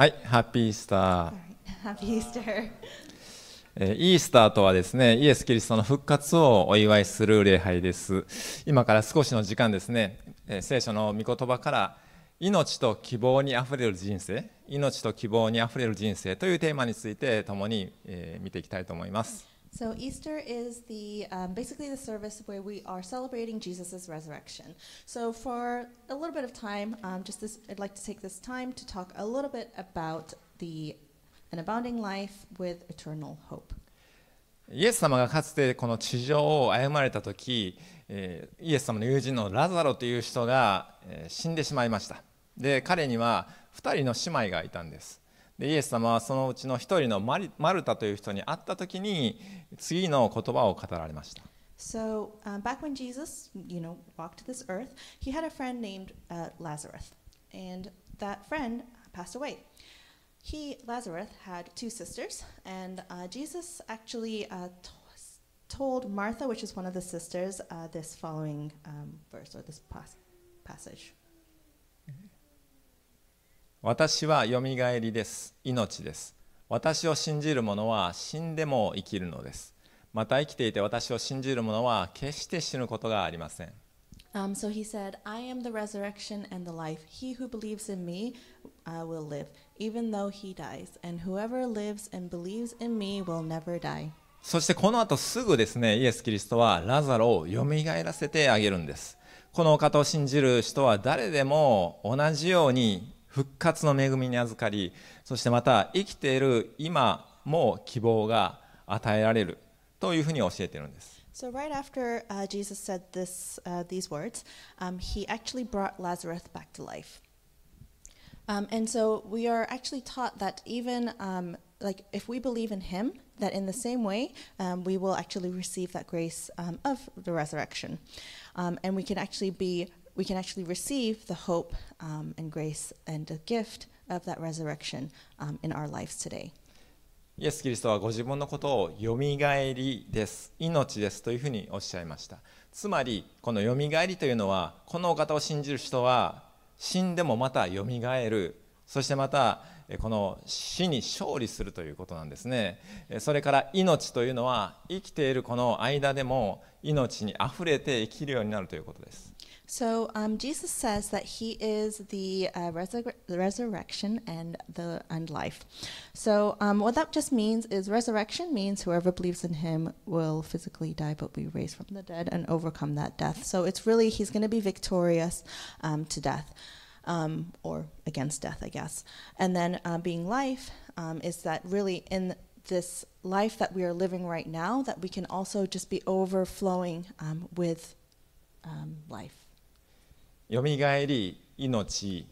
はい、ハッピーイースター。Happy Easter. えーイースターとはですね、イエス・キリストの復活をお祝いする礼拝です。今から少しの時間ですね、えー聖書の御言葉から命と希望にあふれる人生、命と希望にあふれる人生というテーマについて共に、えー見ていきたいと思います。So Easter is the um, basically the service where we are celebrating Jesus' resurrection. So for a little bit of time, um, just this, I'd like to take this time to talk a little bit about the an abounding life with eternal hope. イエス様がかつてこの地上を歩まれた時、えーイエス様の友人のラザロという人が、えー死んでしまいましたで彼には2人の姉妹がいたんですでイエス様はそのうちの1人のマリマルタという人に会った時に次の言葉を語られました So um, back when Jesus, you know, walked this earth, he had a friend named uh, Lazarus, and that friend passed away. He, Lazarus, had two sisters, and uh, Jesus actually uh, t- told Martha, which is one of the sisters, uh, this following um, verse or this pas- passage. 私はよみがえりです命です私を信じる者は死んでも生きるのですまた生きていて私を信じる者は決して死ぬことがありません Um, so he said, I am the resurrection and the life. He who believes in me uh, will live, even though he dies. And whoever lives and believes in me will never die. そしてこの後すぐですねイエス・キリストはラザロをよみがえらせてあげるんですこのお方を信じる人は誰でも同じように復活の恵みに預かりそしてまた生きている今も希望が与えられるというふうに教えているんです So right after uh, Jesus said this, uh, these words, um, he actually brought Lazarus back to life. Um, and so we are actually taught that even um, like if we believe in him, that in the same way um, we will actually receive that grace um, of the resurrection, um, and we can actually be we can actually receive the hope um, and grace and the gift of that resurrection um, in our lives today. イエス・キリストはご自分のことをよみがえりです。命ですというふうにおっしゃいました。つまりこのよみがえりというのはこのお方を信じる人は死んでもまたよみがえる。そしてまたこの死に勝利するということなんですね。それから命というのは生きているこの間でも命にあふれて生きるようになるということです。So um, Jesus says that He is the uh, resurrection and the and life. So um, what that just means is resurrection means whoever believes in Him will physically die, but be raised from the dead and overcome that death. So it's really He's going to be victorious um, to death. Um, or against death, I guess. And then uh, being life um, is that really in this life that we are living right now, that we can also just be overflowing um, with um, life. よみがえり命。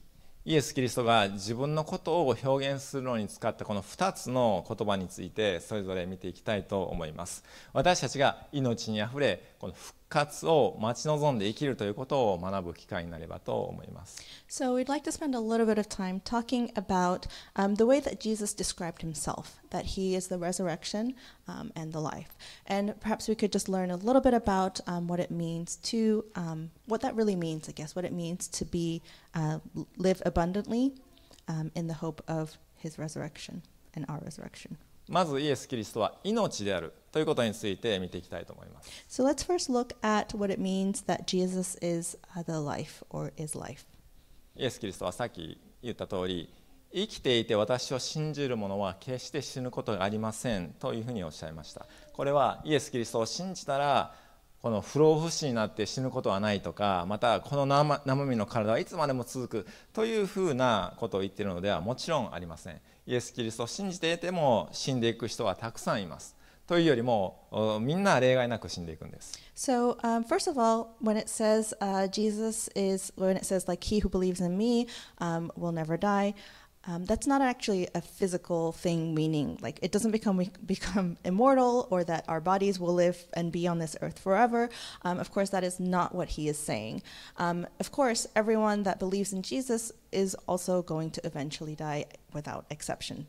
イエス・キリストが自分のことを表現するのに使ったこの2つの言葉についてそれぞれ見ていきたいと思います。私たちが命にあふれこの復活を待ち望んで生きるということを学ぶ機会になればと思います So we'd like to spend a little bit of time talking about um, the way that Jesus described himself, that he is the resurrection um, and the life. And perhaps we could just learn a little bit about um, what it means to, um, what that really means, I guess, what it means to be, uh, l- live abundantly um, in the hope of his resurrection and our resurrection. まずイエス・キリストは命であるということについて見ていきたいと思います。So let's first look at what it means that Jesus is the life or is life. イエス・キリストはさっき言った通り生きていて私を信じる者は決して死ぬことがありませんというふうにおっしゃいました。これはイエス・キリストを信じたらこの不老不死になって死ぬことはないとかまたこの生生身の体はいつまでも続くというふうなことを言っているのではもちろんありません。イエス・キリストを信じていても死んでいく人はたくさんいますというよりもみんな例外なく死んでいくんです So, um, first of all, when it says uh, Jesus is, when it says, like, he who believes in me um, will never die, um, that's not actually a physical thing, meaning, like, it doesn't become, we become immortal or that our bodies will live and be on this earth forever. Um, of course, that is not what he is saying. Um, of course, everyone that believes in Jesus is also going to eventually die without exception.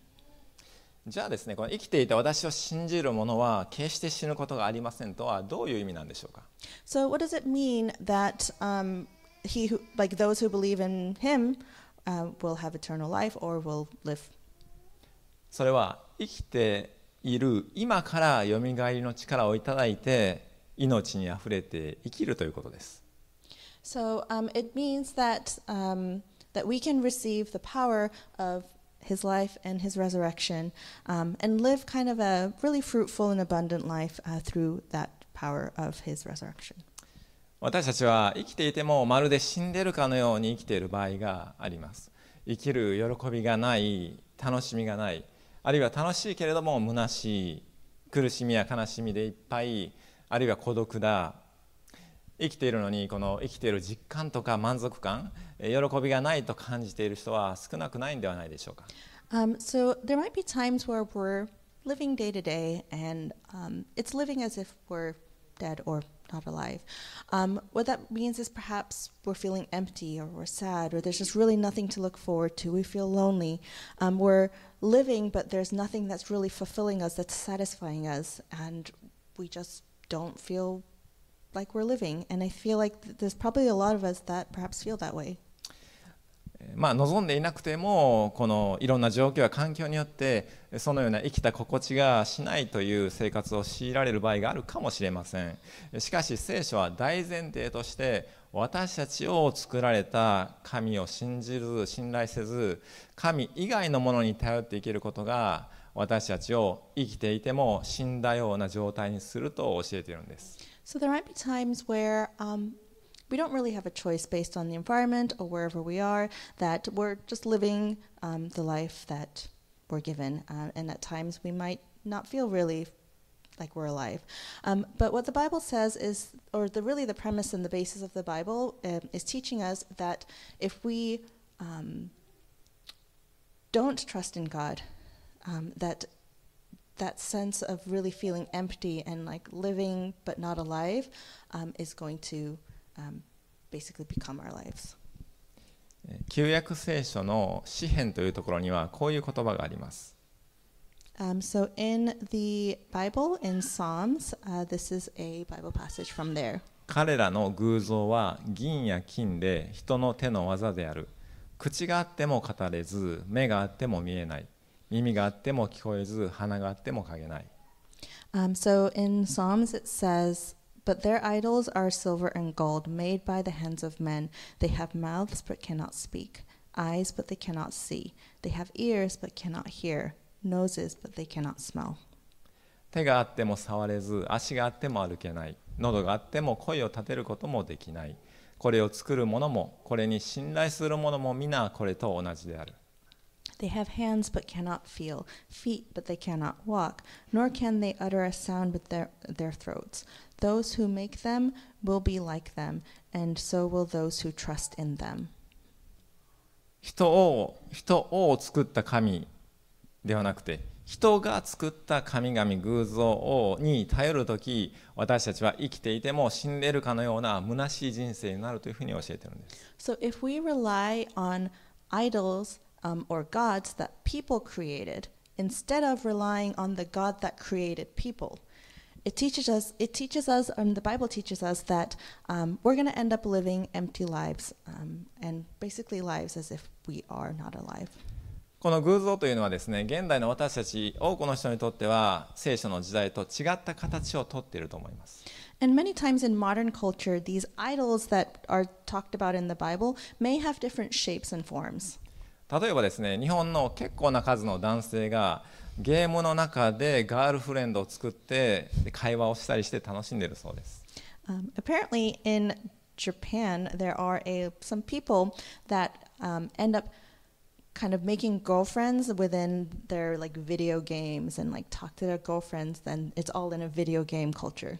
じゃあですねこの生きていて私を信じる者は決して死ぬことがありませんとはどういう意味なんでしょうか So, what does it mean that um, he who, like those who believe in him, uh, will have eternal life or will live. それは生きている今からよみがえりの力をいただいて命にあふれて生きるということです So um, it means that um, that we can receive the power of His life and His resurrection, um, and live kind of a really fruitful and abundant life uh, through that power of His resurrection. 私たちは生きていてもまるで死んでるかのように生きている場合があります。生きる喜びがない楽しみがないあるいは楽しいけれども虚しい苦しみや悲しみでいっぱいあるいは孤独だ。生きているのにこの生きている実感とか満足感喜びがないと感じている人は少なくないんではないでしょうか？Um, so there might be times where we're living day to day, and um, it's living as if we're dead or not alive. Um, what that means is perhaps we're feeling empty or we're sad or there's just really nothing to look forward to. We feel lonely. Um, we're living, but there's nothing that's really fulfilling us, that's satisfying us, and we just don't feel like we're living. And I feel like th- there's probably a lot of us that perhaps feel that way. まあ、望んでいなくてもこのいろんな状況や環境によってそのような生きた心地がしないという生活を強いられる場合があるかもしれません。しかし聖書は大前提として私たちを作られた神を信じず信頼せず神以外のものに頼って生きることが私たちを生きていても死んだような状態にすると教えているんです。So there might be times where um, we don't really have a choice based on the environment or wherever we are, that we're just living um, the life that we're given. Uh, and at times we might not feel really like we're alive. Um, but what the Bible says is, or the really the premise and the basis of the Bible um, is teaching us that if we um, don't trust in God, um, that that sense of really feeling empty and like living but not alive um, is going to um, basically become our lives. 旧約聖書の詩篇というところにはこういう言葉があります Um, so in the Bible, in Psalms, uh, this is a Bible passage from there. 彼らの偶像は銀や金で人の手の技である口があっても語れず目があっても見えない耳があっても聞こえず鼻があっても嗅げない Um, so in Psalms it says, But their idols are silver and gold, made by the hands of men. They have mouths but cannot speak, eyes but they cannot see. They have ears but cannot hear, noses but they cannot smell. 手があっても触れず足があっても歩けない喉があっても声を立てることもできないこれを作る者もこれに信頼する者も皆これと同じである They have hands but cannot feel, feet but they cannot walk, nor can they utter a sound with their, their throats. Those who make them will be like them, and so will those who trust in them. 人を人を作った神ではなくて人が作った神々偶像をに頼る時私たちは生きていても死んでいるかのような虚しい人生になるというふうに教えてるんです So if we rely on idols um, or gods that people created instead of relying on the God that created people, it teaches us. It teaches us, and the Bible teaches us that um, we're going to end up living empty lives um, and basically lives as if we are not alive. この偶像というのはですね現代の私たち多くの人にとっては聖書の時代と違った形をとっていると思います And many times in modern culture, these idols that are talked about in the Bible may have different shapes and forms. 例えばですね日本の結構な数の男性が ゲームの中でガールフレンドを作って会話をしたりして楽しんでるそうです Um, apparently, in Japan, there are a, some people that um, end up kind of making girlfriends within their like video games and like talk to their girlfriends. Then it's all in a video game culture.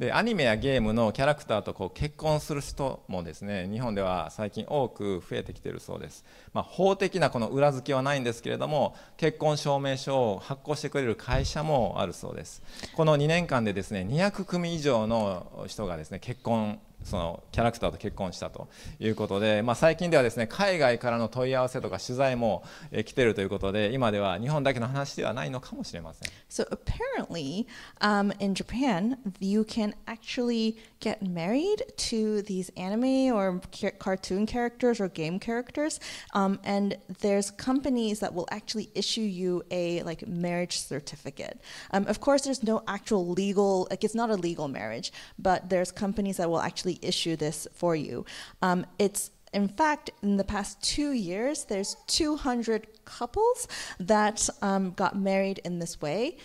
でアニメやゲームのキャラクターとこう結婚する人もですね日本では最近多く増えてきているそうです、まあ、法的なこの裏付けはないんですけれども結婚証明書を発行してくれる会社もあるそうです。この2年間でですね200組以上の人がですね結婚そのキャラクターと結婚したということで、まあ、最近ではですね海外からの問い合わせとか取材も、えー、来てるということで今では日本だけの話ではないのかもしれません。So apparently, um, in Japan, you can actually get married to these anime or ca- cartoon characters or game characters, um, and there's companies that will actually issue you a like marriage certificate. Um, of course, there's no actual legal like it's not a legal marriage, but there's companies that will actually issue this for you. Um, it's in fact, in the past two years, there's 200 couples that um, got married in this way.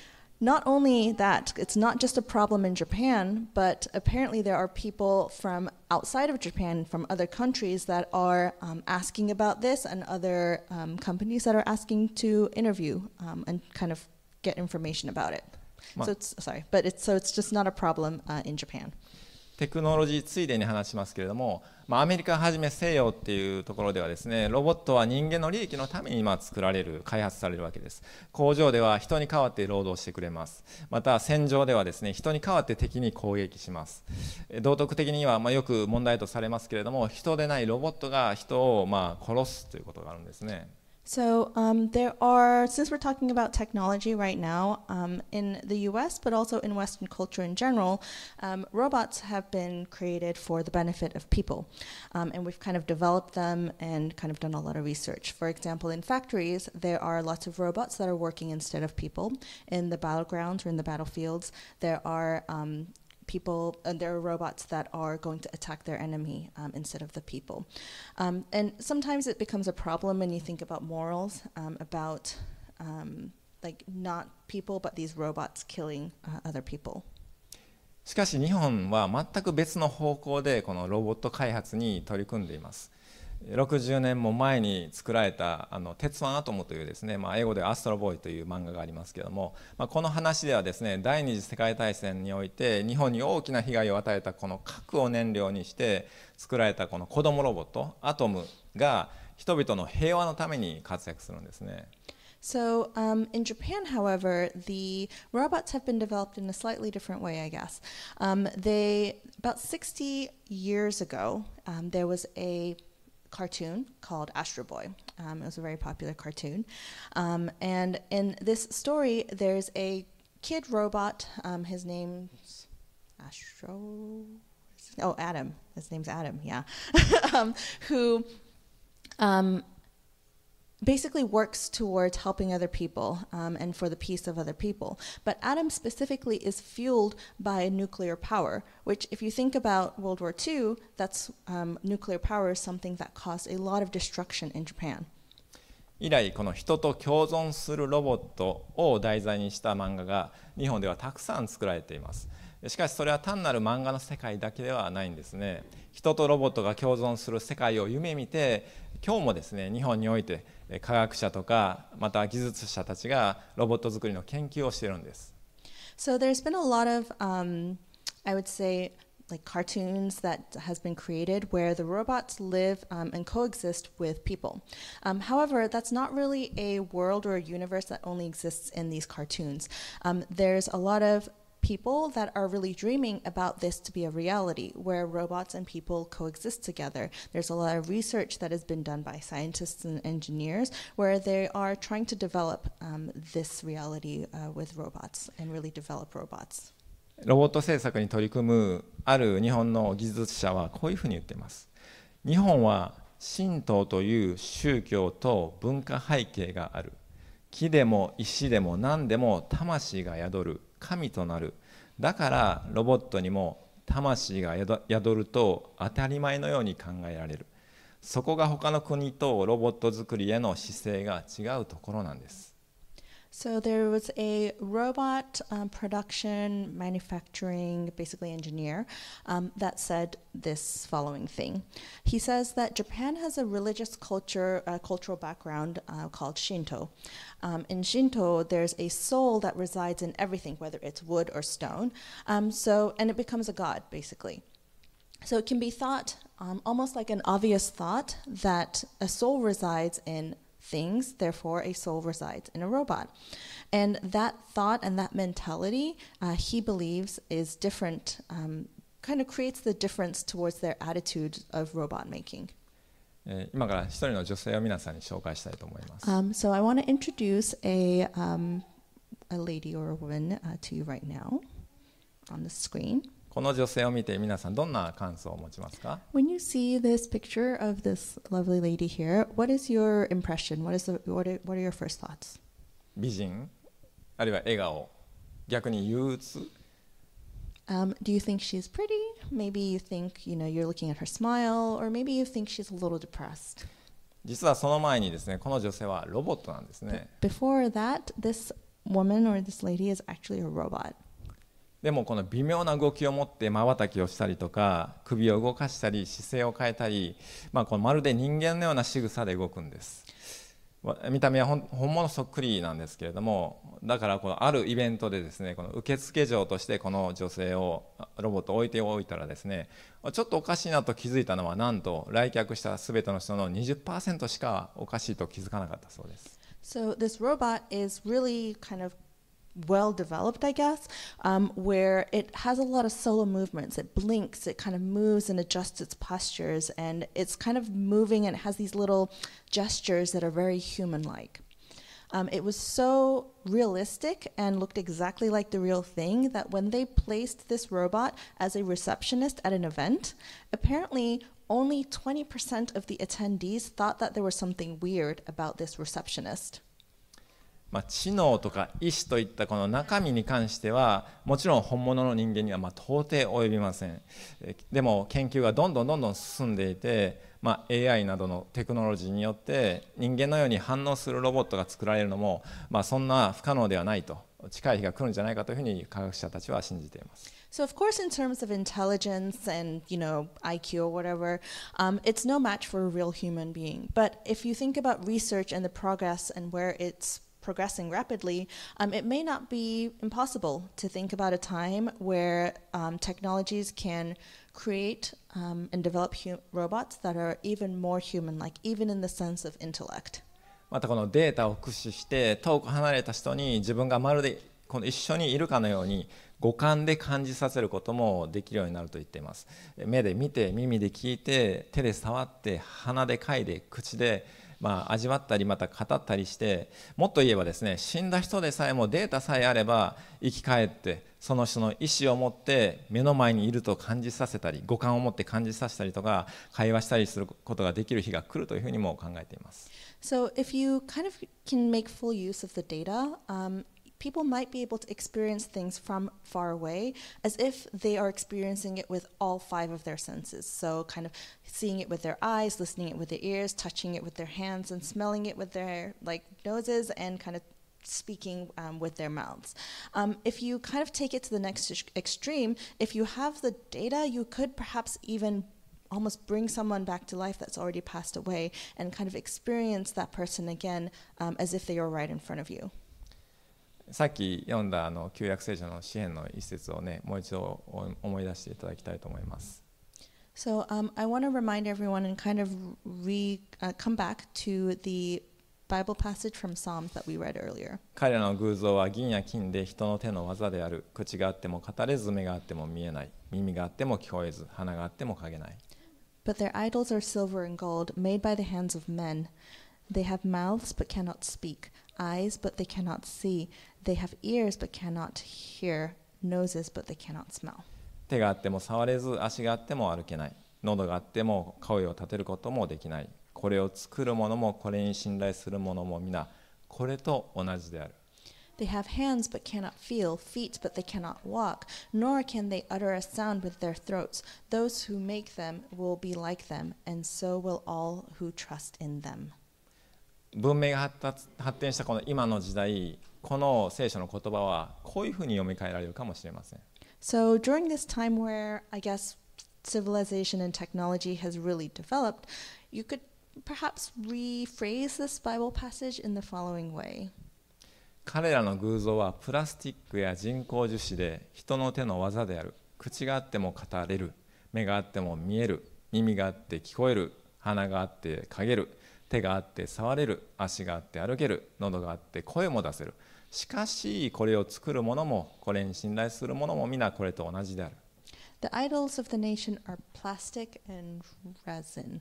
Not only that, it's not just a problem in Japan, but apparently there are people from outside of Japan, from other countries, that are um, asking about this, and other um, companies that are asking to interview um, and kind of get information about it. so it's sorry, but it's so it's just not a problem uh, in Japan. テクノロジーついでに話しますけれども、まあ、アメリカはじめ西洋っていうところではですねロボットは人間の利益のために今作られる開発されるわけです。工場では人に代わって労働してくれます。また戦場ではですね人に代わって敵に攻撃します。道徳的にはまよく問題とされますけれども人でないロボットが人をま殺すということがあるんですね。So um, there are, since we're talking about technology right now um, in the U.S., but also in Western culture in general, um, robots have been created for the benefit of people, um, and we've kind of developed them and kind of done a lot of research. For example, in factories, there are lots of robots that are working instead of people. In the battlegrounds or in the battlefields, there are um, people and there are robots that are going to attack their enemy um, instead of the people um, and sometimes it becomes a problem when you think about morals um, about um, like not people but these robots killing uh, other people しかし日本は全く別の方向でこのロボット開発に取り組んでいます 60年も前に作られた「あの鉄腕アトム」というですね、まあ、英語で「アストロボーイ」という漫画がありますけれども、まあ、この話ではですね第二次世界大戦において日本に大きな被害を与えたこの核を燃料にして作られたこの子供ロボットアトムが人々の平和のために活躍するんですね。So, um, in Japan, however, the robots have been developed in a slightly different way, I guess. Um, they, about 60 years ago, um, there was a cartoon called Astro Boy. Um, it was a very popular cartoon. Um, and in this story, there's a kid robot. Um, his name's Astro. Oh, Adam. His name's Adam, yeah. Um, who um, basically works towards helping other people um, and for the peace of other people. But Adam specifically is fueled by nuclear power, which, if you think about World War II, that's um, nuclear power is something that caused a lot of destruction in Japan. 以来この人と共存するロボットを題材にした漫画が日本ではたくさん作られていますしかしそれは単なる漫画の世界だけではないんですね人とロボットが共存する世界を夢見て今日もですね日本において科学者とかまた技術者たちがロボット作りの研究をしているんです。So there's been a lot of, um, I would say, like cartoons that has been created where the robots live um, and coexist with people. Um, however, that's not really a world or a universe that only exists in these cartoons. Um, there's a lot of people that are really dreaming about this to be a reality where robots and people coexist together. There's a lot of research that has been done by scientists and engineers where they are trying to develop um, this reality uh, with robots and really develop robots. ロボット製作に取り組むある日本の技術者はこういうふうに言っています。日本は神道という宗教と文化背景がある。木でも石でも何でも魂が宿る神となる。だからロボットにも魂が宿ると当たり前のように考えられる。そこが他の国とロボット作りへの姿勢が違うところなんです。So there was a robot um, production, manufacturing, basically engineer, um, that said this following thing. He says that Japan has a religious culture, uh, cultural background uh, called Shinto. Um, in Shinto, there's a soul that resides in everything, whether it's wood or stone. Um, so, and it becomes a god, basically. So it can be thought, um, almost like an obvious thought, that a soul resides in things, therefore, a soul resides in a robot. And that thought and that mentality, uh, he believes, is different. Um, kind of creates the difference towards their attitude of robot making. えー今から一人の女性を皆さんに紹介したいと思います。 Um, so I want to introduce a, um, a lady or a woman uh, to you right now on the screen. この女性を見て皆さんどんな感想を持ちますか When you see this picture of this lovely lady here, what is your impression? What is the what are, what are your first thoughts? 美人あるいは笑顔逆に憂鬱 Um, do you think she's pretty? Maybe you think you know you're looking at her smile, or maybe you think she's a little depressed. 実はその前にですねこの女性はロボットなんですね Before that, this woman or this lady is actually a robot. でもこの微妙な動きを持ってまばたきをしたりとか首を動かしたり姿勢を変えたり、まあ、このまるで人間のような仕草で動くんです。見た目は本物そっくりなんですけれどもだからこのあるイベントでですねこの受付嬢としてこの女性をロボットを置いておいたらですねちょっとおかしいなと気づいたのはなんと来客した全ての人の20%しかおかしいと気づかなかったそうです。So this robot is really kind of well developed, I guess, um, where it has a lot of solo movements. It blinks, it kind of moves and adjusts its postures, and it's kind of moving and it has these little gestures that are very human like. Um, it was so realistic and looked exactly like the real thing that when they placed this robot as a receptionist at an event, apparently only 20% of the attendees thought that there was something weird about this receptionist. まあ、知能とか意思といったこの中身に関してはもちろん本物の人間にはまあ到底及びません。でも研究がどんどんどんどん進んでいて、まあ、AI などのテクノロジーによって人間のように反応するロボットが作られるのも、まあ、そんな不可能ではないと。近い日が来るんじゃないかというふうに科学者たちは信じています。So of course, in terms of intelligence and you know IQ or whatever, um, it's no match for a real human being. But if you think about research and the progress and where it's progressing rapidly, um, it may not be impossible to think about a time where um, technologies can create um, and develop hu- robots that are even more human-like, even in the sense of intellect. またこのデータを駆使して遠く離れた人に自分がまるでこの一緒にいるかのように五感で感じさせることもできるようになると言っています目で見て耳で聞いて手で触って鼻で嗅いで口でまあ味わったりまた語ったりしてもっと言えばですね死んだ人でさえもデータさえあれば生き返ってその人の意思を持って目の前にいると感じさせたり五感を持って感じさせたりとか会話したりすることができる日が来るというふうにも考えています。So if you kind of can make full use of the data, um, people might be able to experience things from far away as if they are experiencing it with all five of their senses. So kind of seeing it with their eyes, listening it with their ears, touching it with their hands, and smelling it with their like noses, and kind of speaking um, with their mouths. Um, if you kind of take it to the next extreme, if you have the data, you could perhaps even almost bring someone back to life that's already passed away and kind of experience that person again um, as if they were right in front of you. さっき読んだあの旧約聖書の詩篇の一節をねもう一度思い出していただきたいと思います。So um, I want to remind everyone and kind of re uh, come back to the Bible passage from Psalms that we read earlier. 彼らの偶像は銀や金で人の手の技である口があっても語れず目があっても見えない耳があっても聞こえず鼻があっても嗅げない But their idols are silver and gold, made by the hands of men. They have mouths but cannot speak, eyes but they cannot see. They have ears but cannot hear, noses but they cannot smell. 手があっても触れず足があっても歩けない喉があっても声を立てることもできないこれを作る者もこれに信頼する者も皆これと同じである They have hands but cannot feel, feet but they cannot walk, nor can they utter a sound with their throats. Those who make them will be like them, and so will all who trust in them. 文明が発達発展したこの今の時代この聖書の言葉はこういうふうに読み替えられるかもしれません So during this time where I guess civilization and technology has really developed, you could perhaps rephrase this Bible passage in the following way. 彼らの偶像はプラスチックや人工樹脂で人の手の技である口があっても語れる目があっても見える耳があって聞こえる鼻があって嗅げる手があって触れる足があって歩ける喉があって声も出せるしかしこれを作る者もこれに信頼する者も皆これと同じである The idols of the nation are plastic and resin,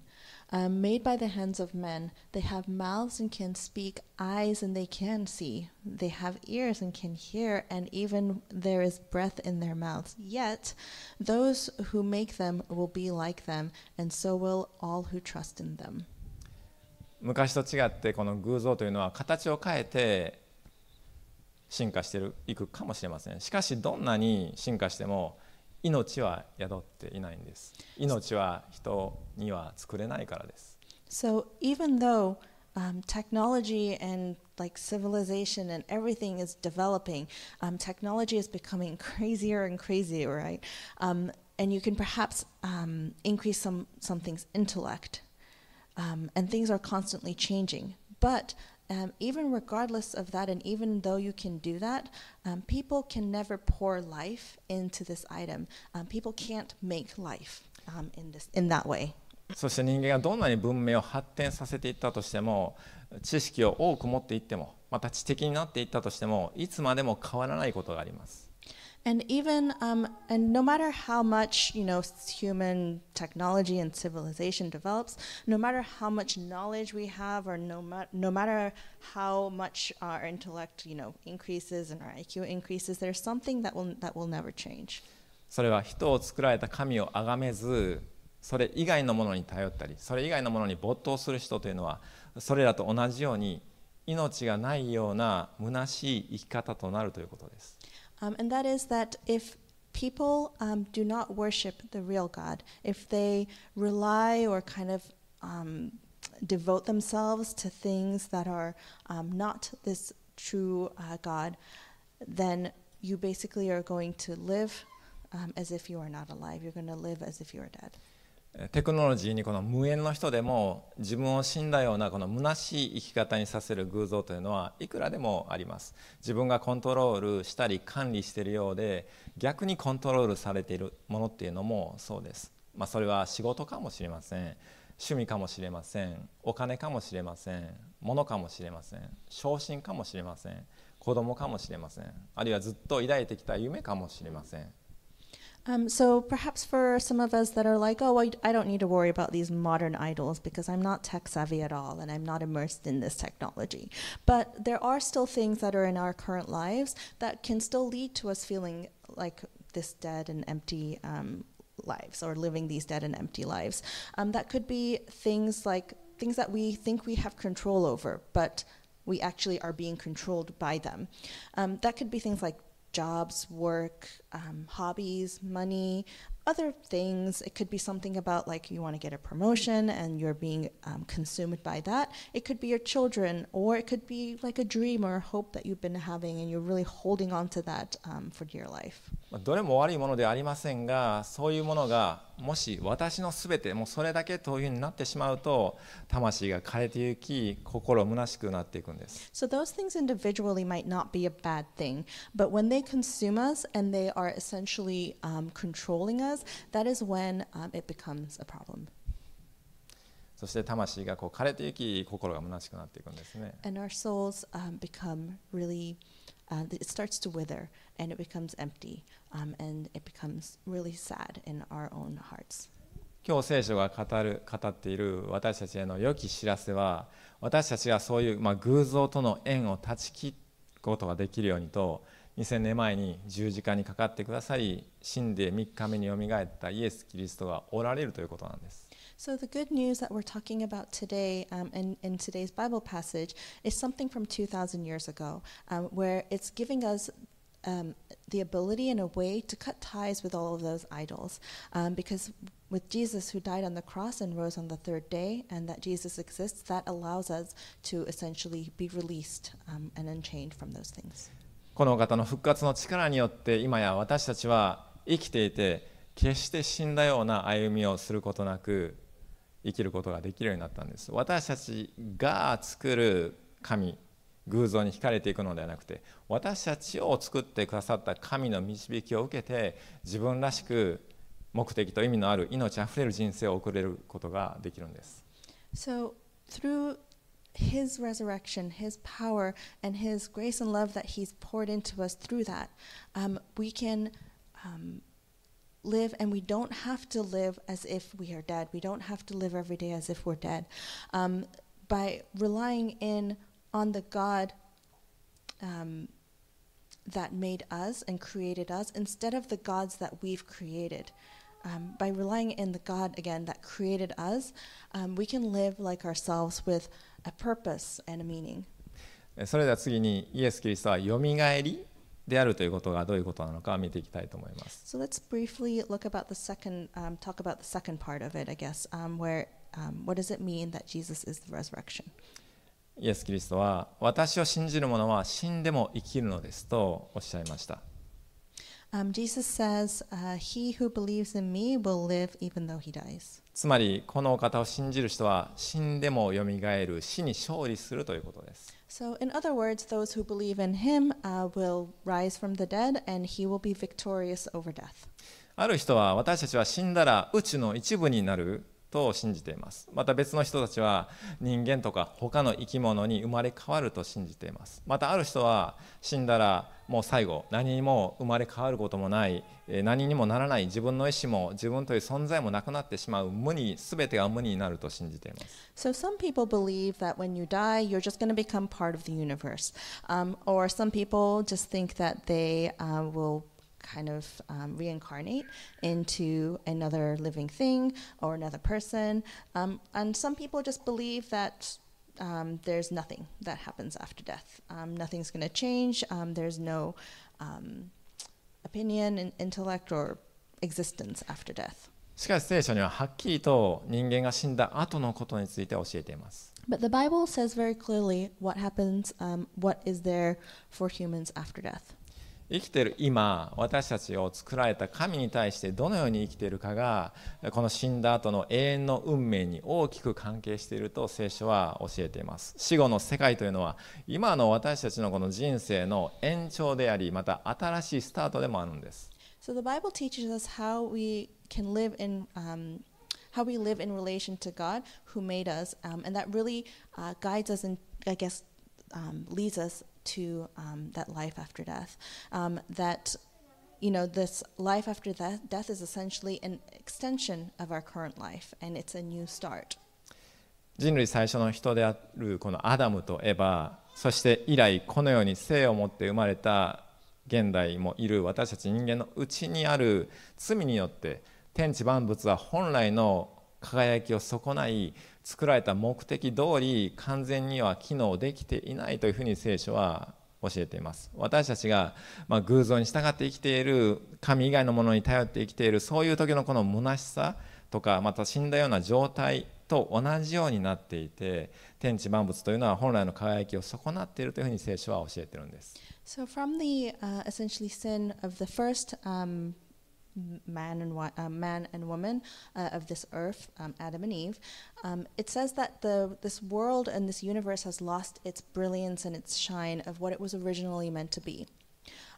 um, made by the hands of men. They have mouths and can speak, eyes and they can see. They have ears and can hear, and even there is breath in their mouths. Yet those who make them will be like them, and so will all who trust in them. 昔と違ってこの偶像というのは形を変えて進化していくかもしれませんしかしどんなに進化しても命は宿っていないんです命は人には作れないからです So even though um, technology and like civilization and everything is developing, um, technology is becoming crazier and crazier, right? Um, and you can perhaps um, increase some something's intellect, um, and things are constantly changing. But um, even regardless of that, and even though you can do that, um, people can never pour life into this item. Um, people can't make life um, in this in that way. そして人間がどんなに文明を発展させていったとしても知識を多く持っていってもまた知的になっていったとしてもいつまでも変わらないことがあります And even um, and no matter how much you know s- human technology and civilization develops, no matter how much knowledge we have, or no, ma- no matter how much our intellect you know increases and our IQ increases, there's something that will that will never change. それは人を作られた神を崇めずそれ以外のものに頼ったりそれ以外のものに没頭する人というのはそれらと同じように命がないような虚しい生き方となるということです Um, and that is that if people um, do not worship the real God, if they rely or kind of um, devote themselves to things that are um, not this true uh, God, then you basically are going to live um, as if you are not alive. You're going to live as if you are dead. テクノロジーにこの無縁の人でも自分を死んだようなこの虚しい生き方にさせる偶像というのはいくらでもあります。自分がコントロールしたり管理しているようで逆にコントロールされているものっていうのもそうです、まあ、それは仕事かもしれません。趣味かもしれません。お金かもしれません。物かもしれません。昇進かもしれません。子供かもしれません。あるいはずっと抱いてきた夢かもしれません。Um, so perhaps for some of us that are like, oh, I, I don't need to worry about these modern idols because I'm not tech savvy at all and I'm not immersed in this technology. But there are still things that are in our current lives that can still lead to us feeling like this dead and empty um, lives or living these dead and empty lives. Um, that could be things like things that we think we have control over, but we actually are being controlled by them. Um, that could be things like jobs, work, um, hobbies, money, other things. It could be something about like you want to get a promotion and you're being um, consumed by that. It could be your children, or it could be like a dream or a hope that you've been having and you're really holding on to that um, for dear life. まあどれも悪いものではありませんがそういうものがもし私のすべてもうそれだけというふうになってしまうと魂が枯れていき心虚しくなっていくんです So those things individually might not be a bad thing, but when they consume us and they are essentially um, controlling us, that is when um, it becomes a problem. そして魂がこう枯れていき心が虚しくなっていくんですね And our souls um, become really, uh, it starts to wither and it becomes empty um, and it becomes really sad in our own hearts. 今日聖書が語る語っている私たちへの良き知らせは私たちがそういう、まあ、偶像との縁を断ち切ることができるようにと2000年前に十字架にかかってくださり死んで3日目によみがえったイエス・キリストがおられるということなんです So, the good news that we're talking about today um, in, in today's Bible passage is something from 2,000 years ago, um, where it's giving us um, the ability and a way to cut ties with all of those idols. Um, because with Jesus, who died on the cross and rose on the third day, and that Jesus exists, that allows us to essentially be released um, and unchained from those things. この方の復活の力によって今や私たちは生きていて決して死んだような歩みをすることなく生きることができるようになったんです。私たちが作る神偶像に惹かれていくのではなくて私たちを作ってくださった神の導きを受けて自分らしく目的と意味のある命あふれる人生を送れることができるんです。So, through his resurrection, his power, and his grace and love that he's poured into us through that, um, we can um, live and we don't have to live as if we are dead. We don't have to live every day as if we're dead. Um, by relying in on the God um, that made us and created us instead of the gods that we've created. Um, by relying in the God again that created us, um, we can live like ourselves with a purpose and a meaning. えそれでは次にイエス・キリストはよみがえりであるということがどういうことなのか見ていきたいと思います。So let's briefly look about the second, um, talk about the second part of it, I guess, um, where um, what does it mean that Jesus is the resurrection? イエス・キリストは私を信じる者は死んでも生きるのですとおっしゃいました。Um, Jesus says, uh, "He who believes in me will live even though he dies." つまりこのお方を信じる人は死んでもよみがえる死に勝利するということです。So, in other words, those who believe in him uh, will rise from the dead, and he will be victorious over death. ある人は私たちは死んだら宇宙の一部になると信じています。また別の人たちは人間とか他の生き物に生まれ変わると信じています。またある人は死んだらもう最後何にも生まれ変わることもない何にもならない自分の意思も自分という存在もなくなってしまう無に全てが無になると信じています。So, some people believe that when you die, you're just going to become part of the universe. Um, or some people just think that they uh, will kind of um, reincarnate into another living thing or another person. Um, and some people just believe that um, there's nothing that happens after death. Um, nothing's going to change. Um, there's no um, opinion, in, intellect, or existence after death. しかし聖書にははっきりと人間が死んだ後のことについて教えています But the Bible says very clearly what happens, um, what is there for humans after death. 生きている今私たちを作られた神に対してどのように生きているかがこの死んだ後の永遠の運命に大きく関係していると聖書は教えています死後の世界というのは今の私たちのこの人生の延長でありまた新しいスタートでもあるんです So the Bible teaches us how we can live in. Um, how we live in relation to God who made us, um, and that really uh, guides us and I guess um, leads us to um, that life after death. Um, that you know, this life after death, death is essentially an extension of our current life, and it's a new start. 人類最初の人であるこのアダムとエバそして以来このように生を持って生まれた現代もいる私たち人間のうちにある罪によって天地万物は本来の輝きを損ない作られた目的通り完全には機能できていないというふうに聖書は教えています。私たちが、まあ、偶像に従って生きている神以外のものに頼って生きているそういう時のこの虚しさとかまた死んだような状態と同じようになっていて天地万物というのは本来の輝きを損なっているというふうに聖書は教えているんです。So, from the uh, essentially sin of the first um, m- man and wo- uh, man and woman uh, of this earth, um, Adam and Eve, um, it says that the this world and this universe has lost its brilliance and its shine of what it was originally meant to be.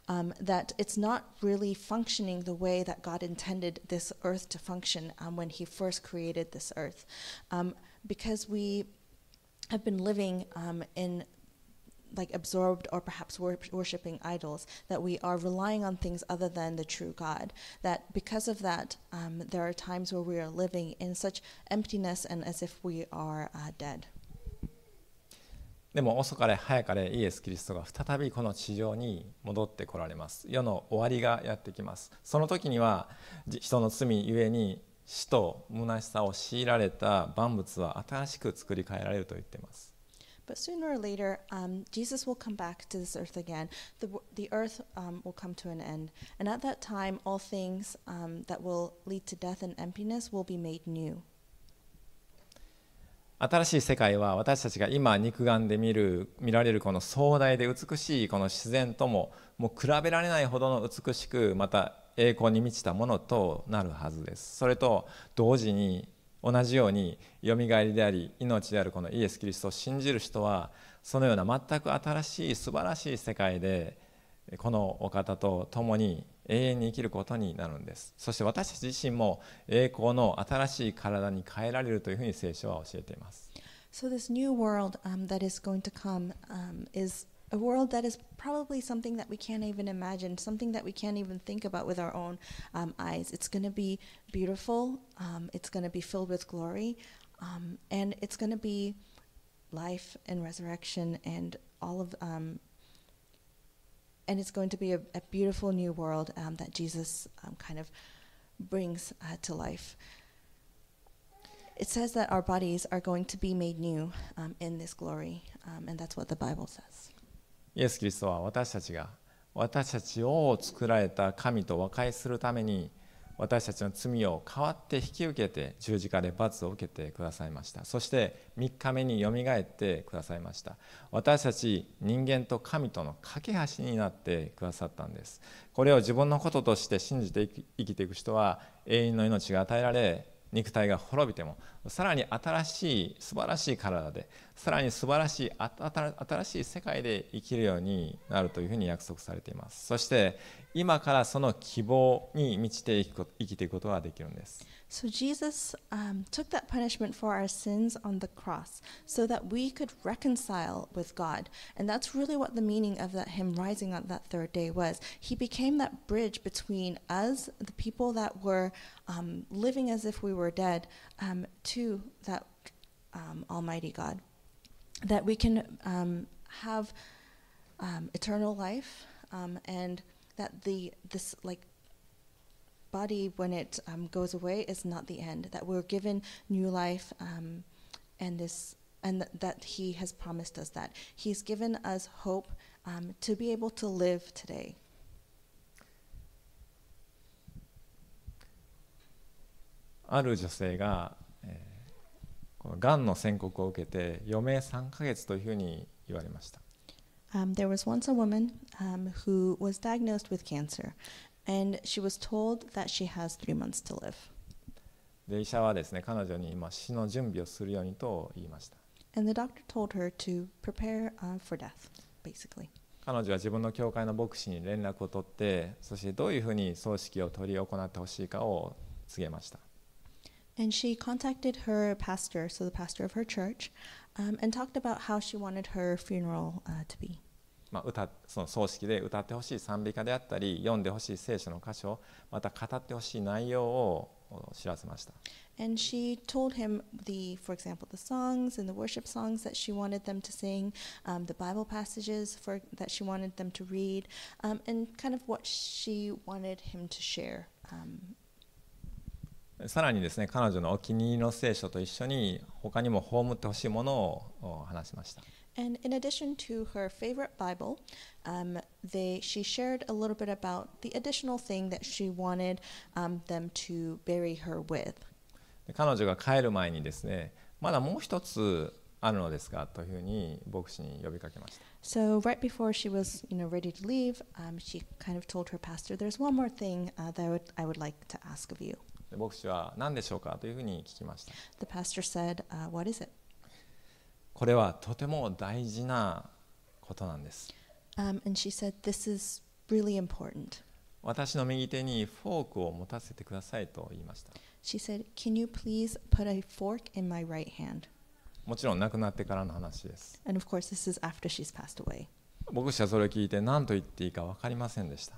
Um, that it's not really functioning the way that God intended this earth to function um, when He first created this earth, um, because we have been living um, in like absorbed or perhaps wor- worshiping idols, that we are relying on things other than the true God. That because of that, um, there are times where we are living in such emptiness and as if we are uh, dead. でも遅かれ早かれイエス・キリストが再びこの地上に戻ってこられます世の終わりがやってきますその時にはじ人の罪ゆえに死と虚しさを強いられた万物は新しく作り変えられると言っています But sooner or later, um, Jesus will come back to this earth again. The, the earth um, will come to an end. And at that time, all things um, that will lead to death and emptiness will be made new. 新しい世界は私たちが今肉眼で見る見られるこの壮大で美しいこの自然とももう比べられないほどの美しくまた栄光に満ちたものとなるはずですそれと同時に同じようによみがえりであり命であるこのイエス・キリストを信じる人はそのような全く新しい素晴らしい世界でこのお方と共に永遠に生きることになるんです。そして私たち自身も栄光の新しい体に変えられるというふうに聖書は教えています。So, this new world um, that is going to come um, is a world that is probably something that we can't even imagine, something that we can't even think about with our own um, eyes. It's going to be beautiful, um, it's going to be filled with glory, um, and it's going to be life and resurrection and all of. Um, and it's going to be a, a beautiful new world um, that Jesus um, kind of brings uh, to life. It says that our bodies are going to be made new in this glory, and that's what the Bible says. イエス・キリストは私たちが私たちを作られた神と和解するために私たちの罪を代わって引き受けて十字架で罰を受けてくださいました。そして3日目によみがえってくださいました。私たち人間と神との架け橋になってくださったんです。これを自分のこととして信じて生きていく人は永遠の命が与えられ肉体が滅びてもさらに新しい素晴らしい体でさらに素晴らしい新しい世界で生きるようになるというふうに約束されています。そして今からその希望に満ちて生きていくことができるんです So Jesus um, took that punishment for our sins on the cross so that we could reconcile with God. And that's really what the meaning of that him rising on that third day was. He became that bridge between us, the people that were um, living as if we were dead, um, to that um, Almighty God. That we can um, have um, eternal life and that the this like body, when it um, goes away, is not the end. That we're given new life, um, and this, and th- that He has promised us that He's given us hope um, to be able to live today. ある女性が、えー、このがんの宣告を受けて余命3ヶ月というふうに言われました。 Um, there was once a woman um, who was diagnosed with cancer, and she was told that she has three months to live. で医者はですね彼女に今死の準備をするようにと言いました。And the doctor told her to prepare、uh, for death, basically. 彼女は自分の教会の牧師に連絡を取ってそしてどういうふうに葬式を執り行ってほしいかを告げました。And she contacted her pastor, so the pastor of her church, um, and talked about how she wanted her funeral uh, to be. まあ、歌その葬式で歌ってほしい賛美歌であったり読んでほしい聖書の箇所また語ってほしい内容を知らせました。And she told him the, for example, the songs and the worship songs that she wanted them to sing, um, the Bible passages for that she wanted them to read, um, and kind of what she wanted him to share. Um, さらにですね彼女のお気に入りの聖書と一緒に他にも葬ってほしいものを話しました。And in addition to her favorite Bible, um, they, she shared a little bit about the additional thing that she wanted um, them to bury her with. 彼女が帰る前にですね、まだもう一つあるのですかというふうに牧師に呼びかけました。So right before she was, you know, ready to leave, um, she kind of told her pastor, "There's one more thing uh, that I would, I would like to ask of you." 牧師は何でしょうかというふうに聞きました。The pastor said, uh, "What is it?" これはとても大事なことなんです。Um, and she said, This is really important. 私の右手にフォークを持たせてくださいと言いました。She said, Can you please put a fork in my right hand? もちろん亡くなってからの話です。And of course, this is after she's passed away. 牧師はそれを聞いて何と言っていいか分かりませんでした。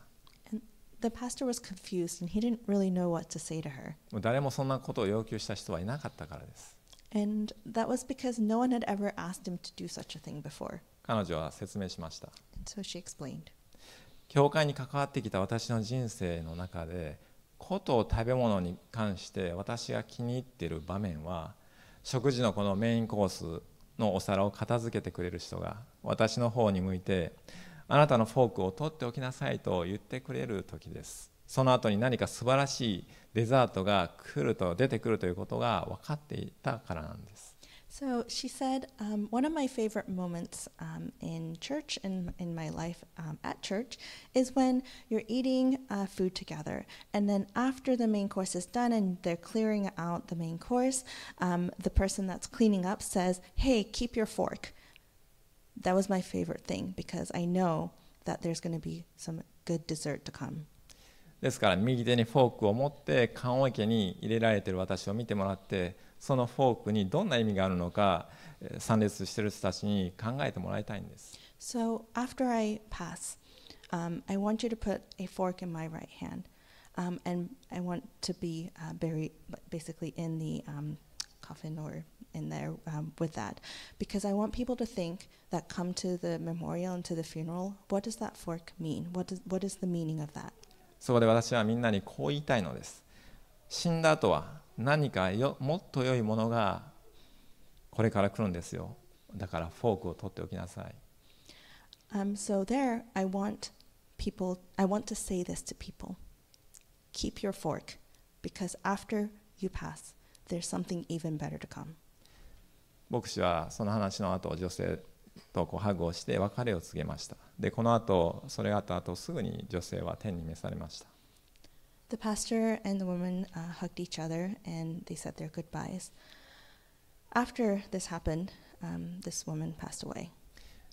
The pastor was confused and he didn't really know what to say to her. 誰もそんなことを要求した人はいなかったからです。And that was because no one had ever asked him to do such a thing before. 彼女は説明しました。So she explained. 教会に関わってきた私の人生の中で、こと食べ物に関して私が気に入っている場面は、食事のこのメインコースのお皿を片付けてくれる人が私の方に向いて、あなたのフォークを取っておきなさいと言ってくれる時です。その後に何か素晴らしいデザートが来ると出てくるということが分かっていたからなんです。So she said, um, one of my favorite moments um, in church and in, in my life um, at church is when you're eating uh, food together. And then after the main course is done and they're clearing out the main course, um, the person that's cleaning up says, Hey, keep your fork. that was my favorite thing because I know that there's going to be some good dessert to come. ですから右手にフォークを持って棺桶に入れられている私を見てもらってそのフォークにどんな意味があるのか参列している人たちに考えてもらいたいんです。So after I pass, um, I want you to put a fork in my right hand, um, and I want to be uh, buried basically in the um, coffin or in there um, with that, because I want people to think that come to the memorial and to the funeral. What does that fork mean? What does what is the meaning of that? そこで私はみんなにこう言いたいのです死んだ後は何かよもっと良いものがこれから来るんですよだからフォークを取っておきなさい Um, so there, I want people. I want to say this to people: keep your fork, because after you pass, there's something even better to come. 牧師はその話の後女性とこうハグをして別れを告げましたでこの後それがあった後すぐに女性は天に召されました The pastor and the woman uh, hugged each other and they said their goodbyes. After this happened, um, this woman passed away.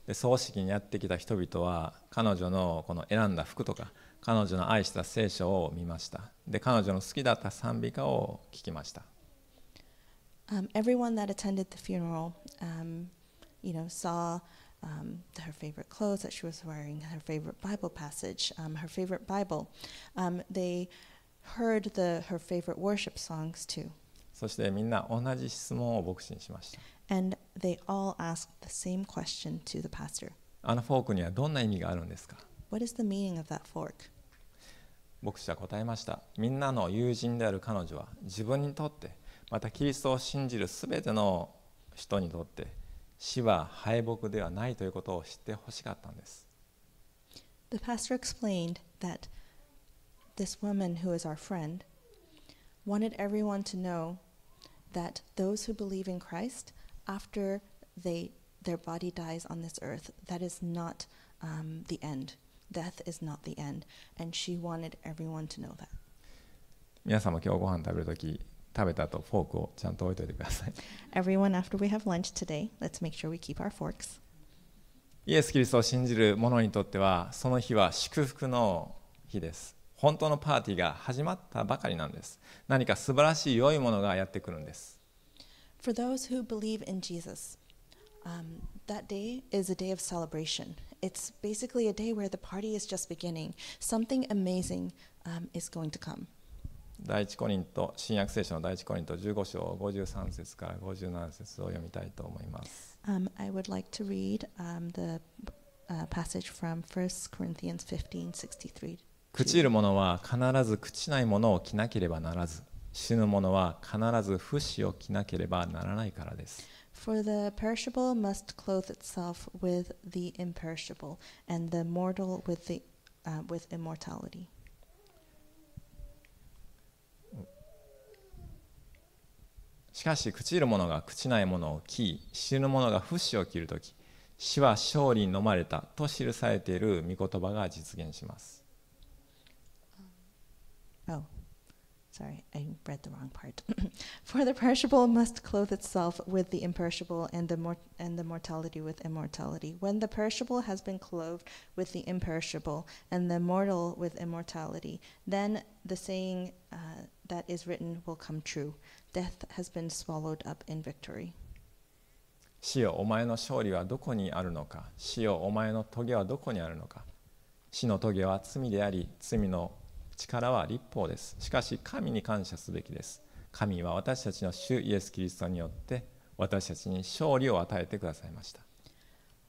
で葬式にやってきた人々は彼女のこの選んだ服とか彼女の愛した聖書を見ましたで彼女の好きだった賛美歌を聴きました Um, everyone that attended the funeral, um, you know, saw um, her favorite clothes that she was wearing, her favorite Bible passage, um, her favorite Bible. Um, they heard the her favorite worship songs too, そしてみんな同じ質問を牧師にしました and they all asked the same question to the pastor: あのフォークにはどんな意味があるんですか "What is the meaning of that fork?" 牧師は答えましたみんなの友人である彼女は自分にとって またキリストを信じるすべての人にとって死は敗北ではないということを知ってほしかったんです The pastor explained that this woman, who is our friend, wanted everyone to know that those who believe in Christ, after they their body dies on this earth, that is not um, the end. Death is not the end, and she wanted everyone to know that. 皆さんも今日ご飯食べるとき食べた後フォークをちゃんと置いといてください Everyone, after we have lunch today, let's make sure we keep our forks. イエス・キリストを信じる者にとってはその日は祝福の日です本当のパーティーが始まったばかりなんです何か素晴らしい良いものがやってくるんです For those who believe in Jesus, um, that day is a day of celebration. It's basically a day where the party is just beginning. Something amazing um, is going to come. 第一コリント新約聖書の第一コリント15章53節から57節を読みたいと思います Um, I would like to read um, the uh, passage from 1 Corinthians 15 63. 朽ちる者は必ず朽ちないものを着なければならず死ぬ者は必ず不死を着なければならないからです For the perishable must clothe itself with the imperishable, and the mortal with, the, uh, with immortality. しかし朽ちる者が朽ちないものを着死ぬ者が不死を着るとき死は勝利に飲まれたと記されている御言葉が実現します Oh, sorry, I read the wrong part. For the perishable must clothe itself with the imperishable, and the mor- and the mortality with immortality. When the perishable has been clothed with the imperishable, and the mortal with immortality, then the saying uh, that is written will come true: Death has been swallowed up in victory. 死よお前の勝利はどこにあるのか？死よお前の棘はどこにあるのか？死の棘は罪であり罪の力は立法です。しかし神に感謝すべきです。神は私たちの主イエス・キリストによって私たちに勝利を与えてくださいました。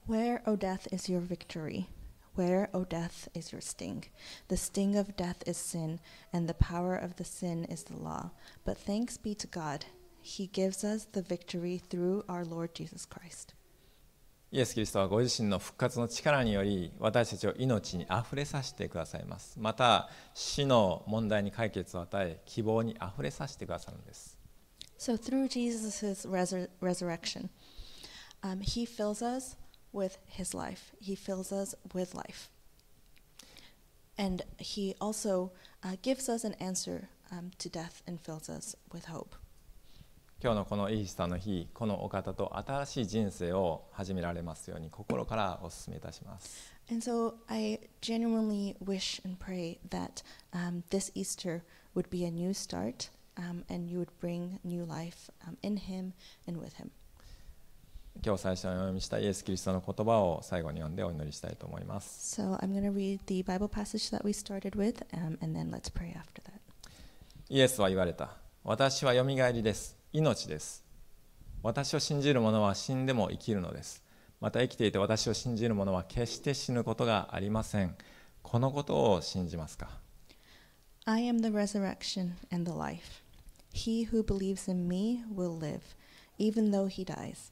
Where, O death, is your victory? Where, O death, is your sting? The sting of death is sin, and the power of the sin is the law. But thanks be to God, He gives us the victory through our Lord Jesus Christ. イエス・キリストはご自身の復活の力により私たちを命にあふれさせてくださいますまた死の問題に解決を与え希望にあふれさせてくださるんです So, through Jesus' resur- resurrection, um, He fills us with His life, He fills us with life. And He also uh, gives us an answer um, to death and fills us with hope. 今日のこのイースターの日このお方と新しい人生を始められますように心からお勧めいたします And so I genuinely wish and pray that um, this Easter would be a new start um, and you would bring new life um, in Him and with Him. 今日最初に読みしたイエス・キリストの言葉を最後に読んでお祈りしたいと思います。イエスは言われた。私はよみがえりです。命です。私を信じる者は死んでも生きるのです。また生きていて私を信じる者は決して死ぬことがありません。このことを信じますか ?I am the resurrection and the life.He who believes in me will live, even though he dies.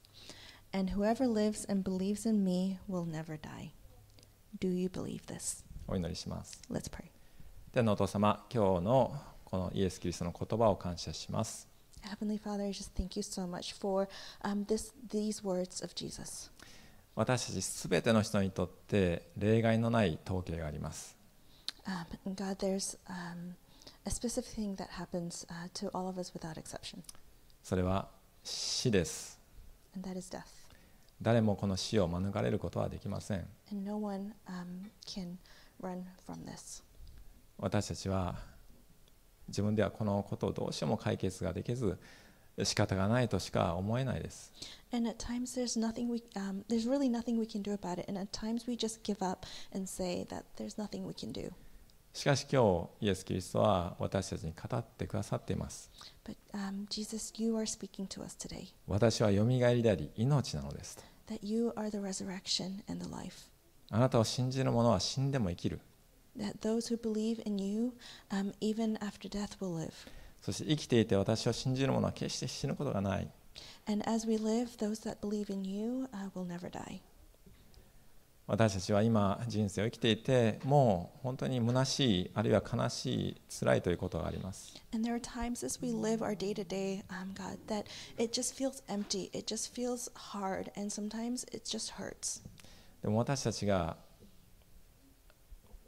And whoever lives and believes in me will never die. Do you believe this? お祈りします Let's pray. 天のお父様今日のこのイエス・キリストの言葉を感謝します Heavenly Father, I just thank you so much for um, this, these words of Jesus. 私たちすべての人にとって例外のない統計があります Um, God, there's um, a specific thing that happens uh, to all of us without exception, それは死です and that is death. 誰もこの死を免れることはできません。私たちは自分ではこのことをどうしても解決ができず仕方がないとしか思えないです。しかし今日イエス・キリストは私たちに語ってくださっています But um, Jesus, you are speaking to us today 私はよみがえりであり命なのですと that you are the resurrection and the life. あなたを信じる者は死んでも生きる That those who believe in you, um, even after death, will live. そして生きていて私を信じる者は決して死ぬことがない And as we live, those that believe in you uh, will never die. 私たちは今人生を生きていてもう本当に虚しいあるいは悲しい辛いということがあります。でも私たちが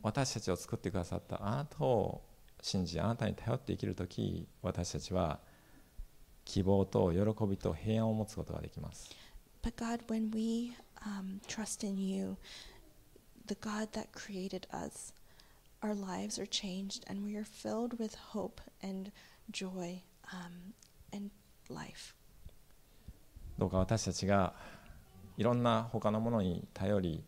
私たちを作ってくださったあなたを信じあなたに頼って生きる時私たちは希望と喜びと平安を持つことができます。um, trust in you, the God that created us, our lives are changed and we are filled with hope and joy um, and life. どうか私たちがいろんな他のものに頼り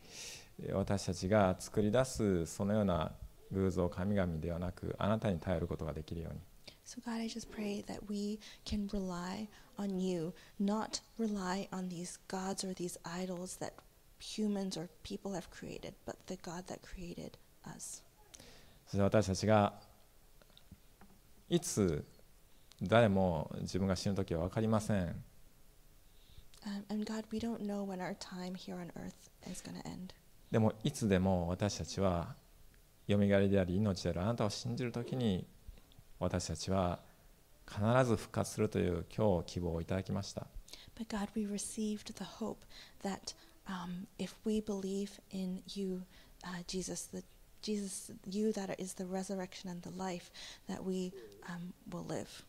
えー私たちが作り出すそのような偶像神々ではなくあなたに頼ることができるように So, God, I just pray that we can rely on you, not rely on these gods or these idols that humans or people have created, but the God that created us. そして私たちがいつ誰も自分が死ぬ時は分かりません Um, and God, we don't know when our time here on earth is going to end. でもいつでも私たちはよみがえりであり命であるあなたを信じる時に私たちは必ず復活するという今日希望をいただきました But God, we received the hope that um, if we believe in you, uh, Jesus, the Jesus, you that is the resurrection and the life, that we um, will live.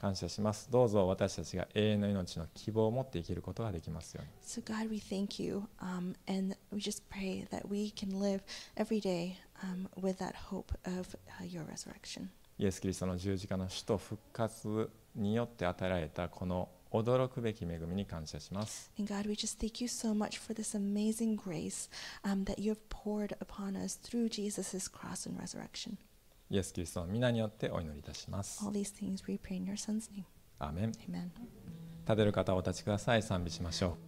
感謝しますどうぞ私たちが永遠の命の希望を持って生きることができますように So, God, we thank you, um, and we just pray that we can live every day um, with that hope of uh, your resurrection. イエス・キリストの十字架の死と復活によって与えられたこの驚くべき恵みに感謝します。イエス・キリストの皆によってお祈りいたします。All。立てる方お立ちください。賛美しましょう。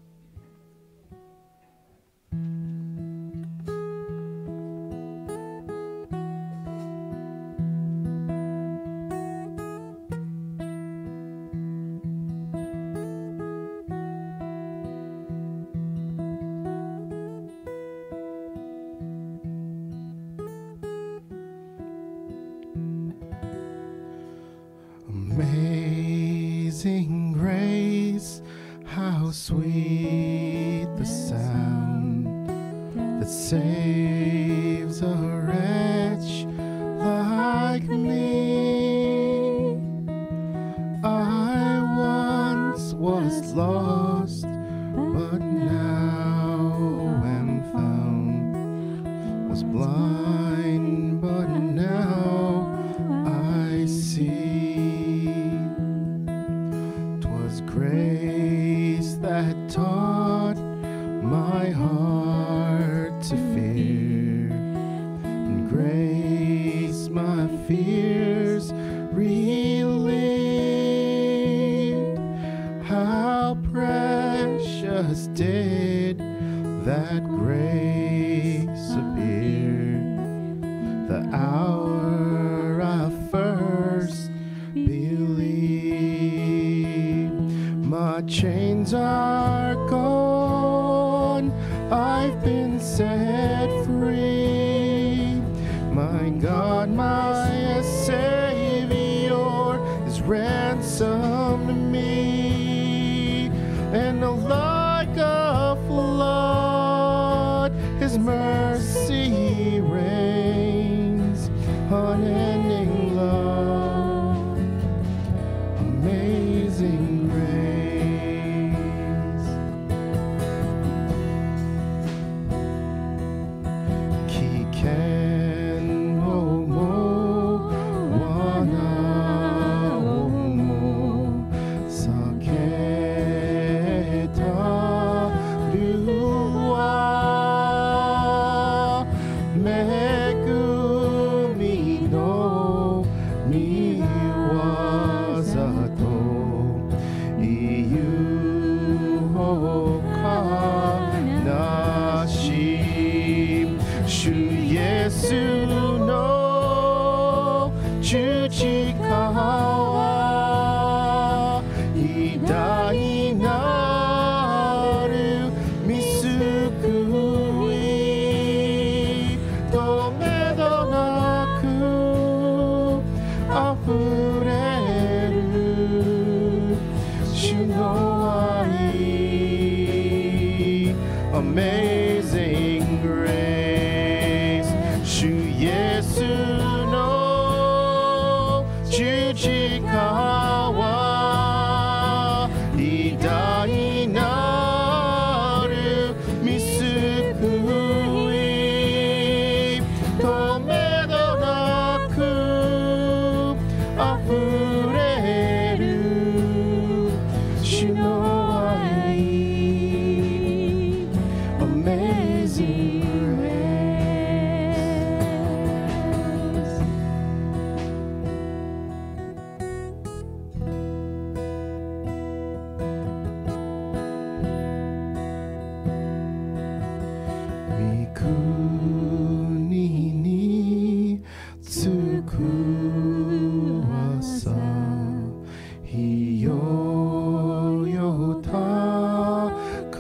you.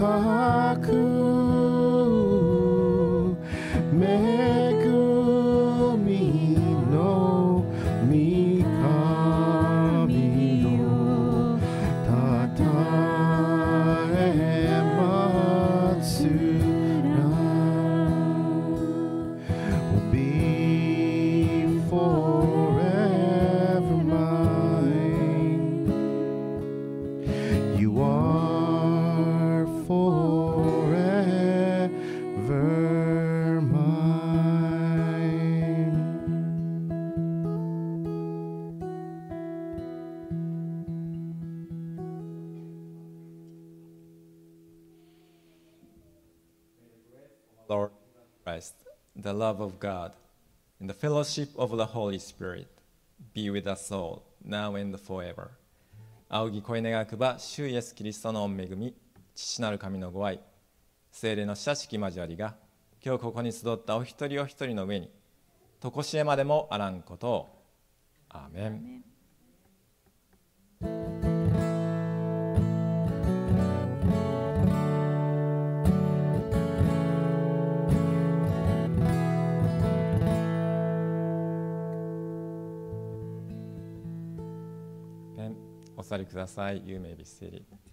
cock. Fellowship of the Holy Spirit be with us all, now and forever. 仰ぎ恋願くば、主イエス・キリストの御恵み、父なる神のご愛、聖霊の親しき交わりが、今日ここに集ったお一人お一人の上に、とこしえまでもあらんことを。アーメン。座りください。有名ビスセリー。